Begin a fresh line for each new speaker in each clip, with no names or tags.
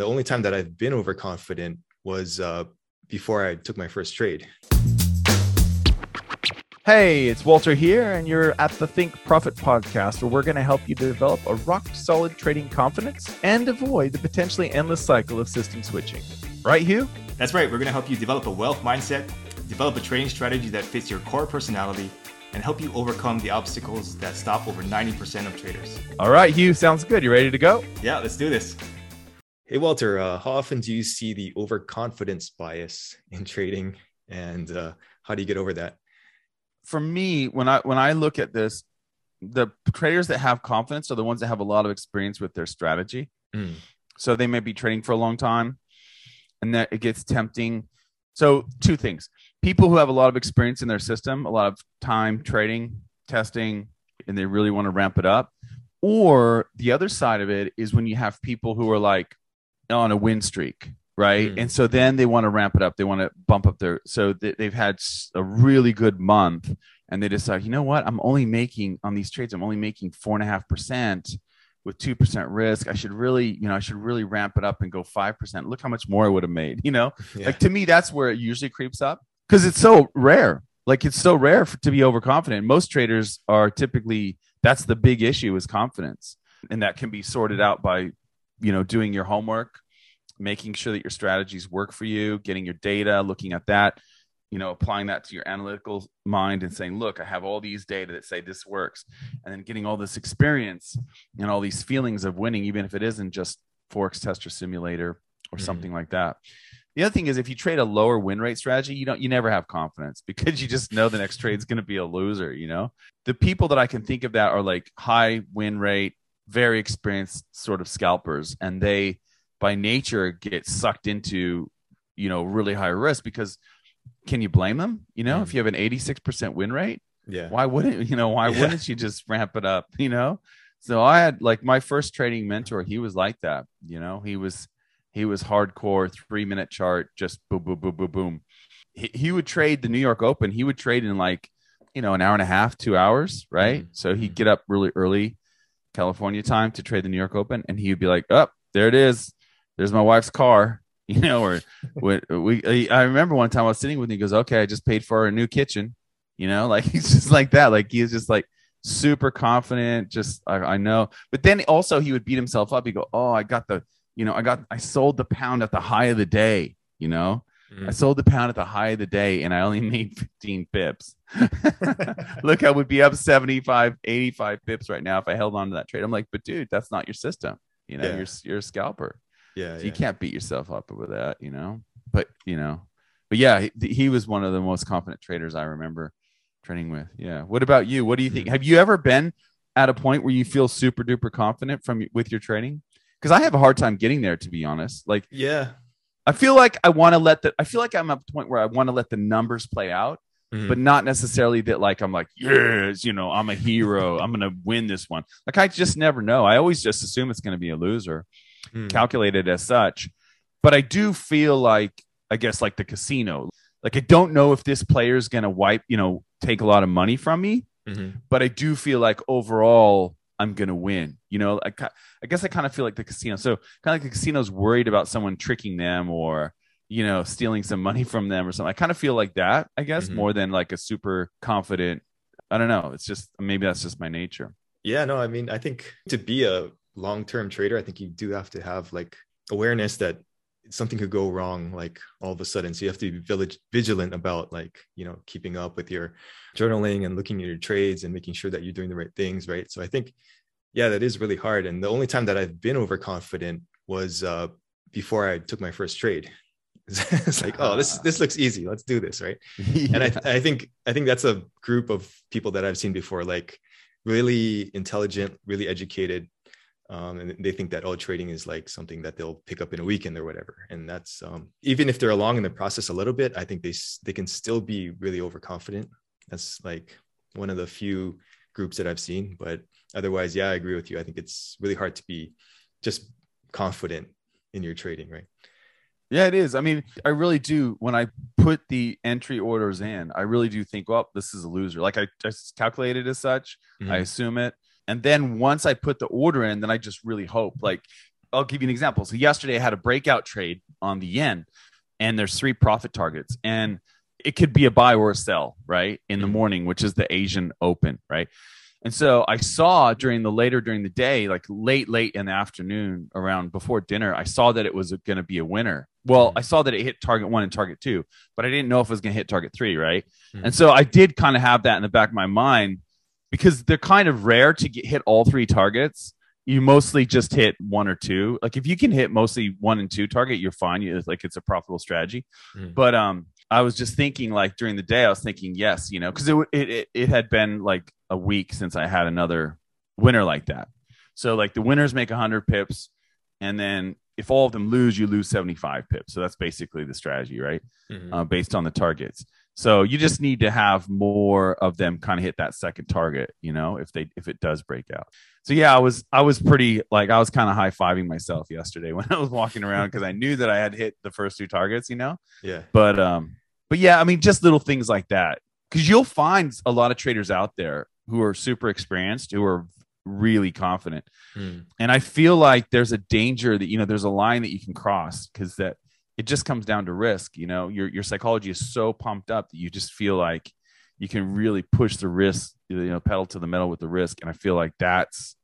The only time that I've been overconfident was uh, before I took my first trade.
Hey, it's Walter here, and you're at the Think Profit podcast, where we're going to help you develop a rock solid trading confidence and avoid the potentially endless cycle of system switching. Right, Hugh?
That's right. We're going to help you develop a wealth mindset, develop a trading strategy that fits your core personality, and help you overcome the obstacles that stop over 90% of traders.
All right, Hugh, sounds good. You ready to go?
Yeah, let's do this.
Hey, Walter, uh, how often do you see the overconfidence bias in trading, and uh, how do you get over that?
For me, when I when I look at this, the traders that have confidence are the ones that have a lot of experience with their strategy.
Mm.
So they may be trading for a long time, and that it gets tempting. So two things: people who have a lot of experience in their system, a lot of time trading, testing, and they really want to ramp it up. Or the other side of it is when you have people who are like on a win streak, right?
Mm.
And so then they want to ramp it up. They want to bump up their. So they, they've had a really good month, and they decide, you know what? I'm only making on these trades. I'm only making four and a half percent with two percent risk. I should really, you know, I should really ramp it up and go five percent. Look how much more I would have made. You know,
Yeah.
like to me, that's where it usually creeps up because it's so rare. Like it's so rare for, to be overconfident. Most traders are typically that's the big issue is confidence, and that can be sorted out by, you know, doing your homework, making sure that your strategies work for you, getting your data, looking at that, you know, applying that to your analytical mind and saying, look, I have all these data that say this works, and then getting all this experience and all these feelings of winning, even if it isn't just Forex Tester Simulator or
Mhm.
something like that. The other thing is if you trade a lower win rate strategy, you don't you never have confidence because you just know the next trade's going to be a loser, you know? The people that I can think of that are like high win rate, very experienced sort of scalpers and they by nature get sucked into, you know, really high risk because can you blame them? You know,
Mhm.
if you have an 86% win rate,
Yeah.
why wouldn't you know why
Yeah.
wouldn't you just ramp it up you know so i had like my first trading mentor he was like that you know he was he was hardcore three minute chart just boom boom boom boom boom he, he would trade the new york open he would trade in like you know an hour and a half two hours right
Mhm.
so he'd
Mhm.
get up really early california time to trade the new york open and he would be like up oh, there it is. There's my wife's car. You know or when we i remember one time i was sitting with him he goes okay i just paid for a new kitchen. You know like he's just like that. Like he's just like super confident just I, I know. But then also he would beat himself up. He go oh i got the you know i got i sold the pound at the high of the day you know
Mm.
i sold the pound at the high of the day and i only made 15 pips look i would be up 75 85 pips right now if i held on to that trade i'm like but dude that's not your system you know
Yeah.
you're you're a scalper
Yeah.
so
yeah.
you can't beat yourself up over that, you know. But you know, but yeah, he, he was one of the most confident traders I remember training with. Yeah. What about you? What do you think?
Mhm.
Have you ever been at a point where you feel super duper confident from with your trading? Because I have a hard time getting there, to be honest. Like
Yeah.
I feel like I want to let the I feel like I'm at the point where I want to let the numbers play out,
Mhm.
but not necessarily that like I'm like yes, you know, I'm a hero. I'm gonna win this one. Like I just never know. I always just assume it's gonna be a loser
Mm.
calculated as such. But I do feel like, I guess, like the casino. Like I don't know if this player is going to wipe, you know, take a lot of money from me,
Mhm.
but I do feel like overall I'm going to win. You know, I, I guess I kind of feel like the casino. So kind of like the casino's worried about someone tricking them or, you know, stealing some money from them or something. I kind of feel like that, I guess,
Mhm.
more than like a super confident. I don't know. It's just maybe that's just my nature.
Yeah, no, I mean, I think to be a long-term trader, I think you do have to have like awareness that something could go wrong like all of a sudden. So you have to be village vigilant about like, you know, keeping up with your journaling and looking at your trades and making sure that you're doing the right things, right? So I think yeah, that is really hard. And the only time that I've been overconfident was uh before I took my first trade. it's like, oh, this this looks easy. Let's do this, right? and I, I think I think that's a group of people that I've seen before, like really intelligent, really educated, um, and they think that oh, trading is like something that they'll pick up in a weekend or whatever. And that's um, even if they're along in the process a little bit, I think they they can still be really overconfident. That's like one of the few groups that I've seen. But otherwise, yeah, I agree with you. I think it's really hard to be just confident in your trading, right?
Yeah, it is. I mean, I really do. When I put the entry orders in, I really do think, well, this is a loser. Like I just calculated as such. I
Mhm.
assume it. And then once I put the order in, then I just really hope. Like I'll give you an example. So yesterday I had a breakout trade on the yen, and there's three profit targets, and it could be a buy or a sell, right? In the
Mhm.
morning, which is the Asian Open, right? And so I saw during the later during the day, like late, late in the afternoon, around before dinner, I saw that it was going to be a winner. Well,
Mhm.
I saw that it hit target one and target two, but I didn't know if it was going to hit target three, right?
Mhm.
And so I did kind of have that in the back of my mind because they're kind of rare to get hit all three targets. You mostly just hit one or two. Like if you can hit mostly one and two target, you're fine. You, like it's a profitable strategy.
Mm.
But um, I was just thinking like during the day, I was thinking yes, you know, because it, it it it had been like a week since I had another winner like that. So like the winners make 100 pips, and then if all of them lose, you lose 75 pips. So that's basically the strategy, right?
Mhm.
uh, based on the targets. So you just need to have more of them kind of hit that second target, you know, if they if it does break out. So yeah, I was I was pretty like I was kind of high fiving myself yesterday when I was walking around because I knew that I had hit the first two targets, you know.
yeah.
But um, but yeah, I mean, just little things like that because you'll find a lot of traders out there who are super experienced who are really confident
Mm.
and I feel like there's a danger that you know there's a line that you can cross because that it just comes down to risk. You know, your your psychology is so pumped up that you just feel like you can really push the risk, you know, pedal to the metal with the risk. And I feel like that's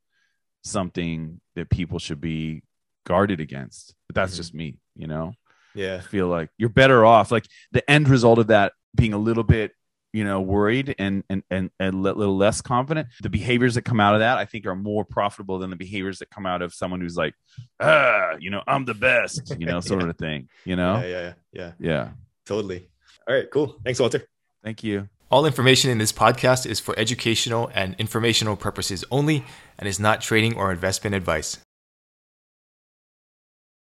something that people should be guarded against. But that's
Mhm.
just me, you know.
Yeah.
I feel like you're better off. Like the end result of that being a little bit, you know, worried and and and, and a little less confident. The behaviors that come out of that, I think, are more profitable than the behaviors that come out of someone who's like, ah, you know, I'm the best, you know, sort
Yeah.
of thing. You know,
Yeah. Yeah. Yeah. Yeah.
yeah.
Totally. All right. Cool. Thanks, Walter.
Thank you.
All information in this podcast is for educational and informational purposes only and is not trading or investment advice.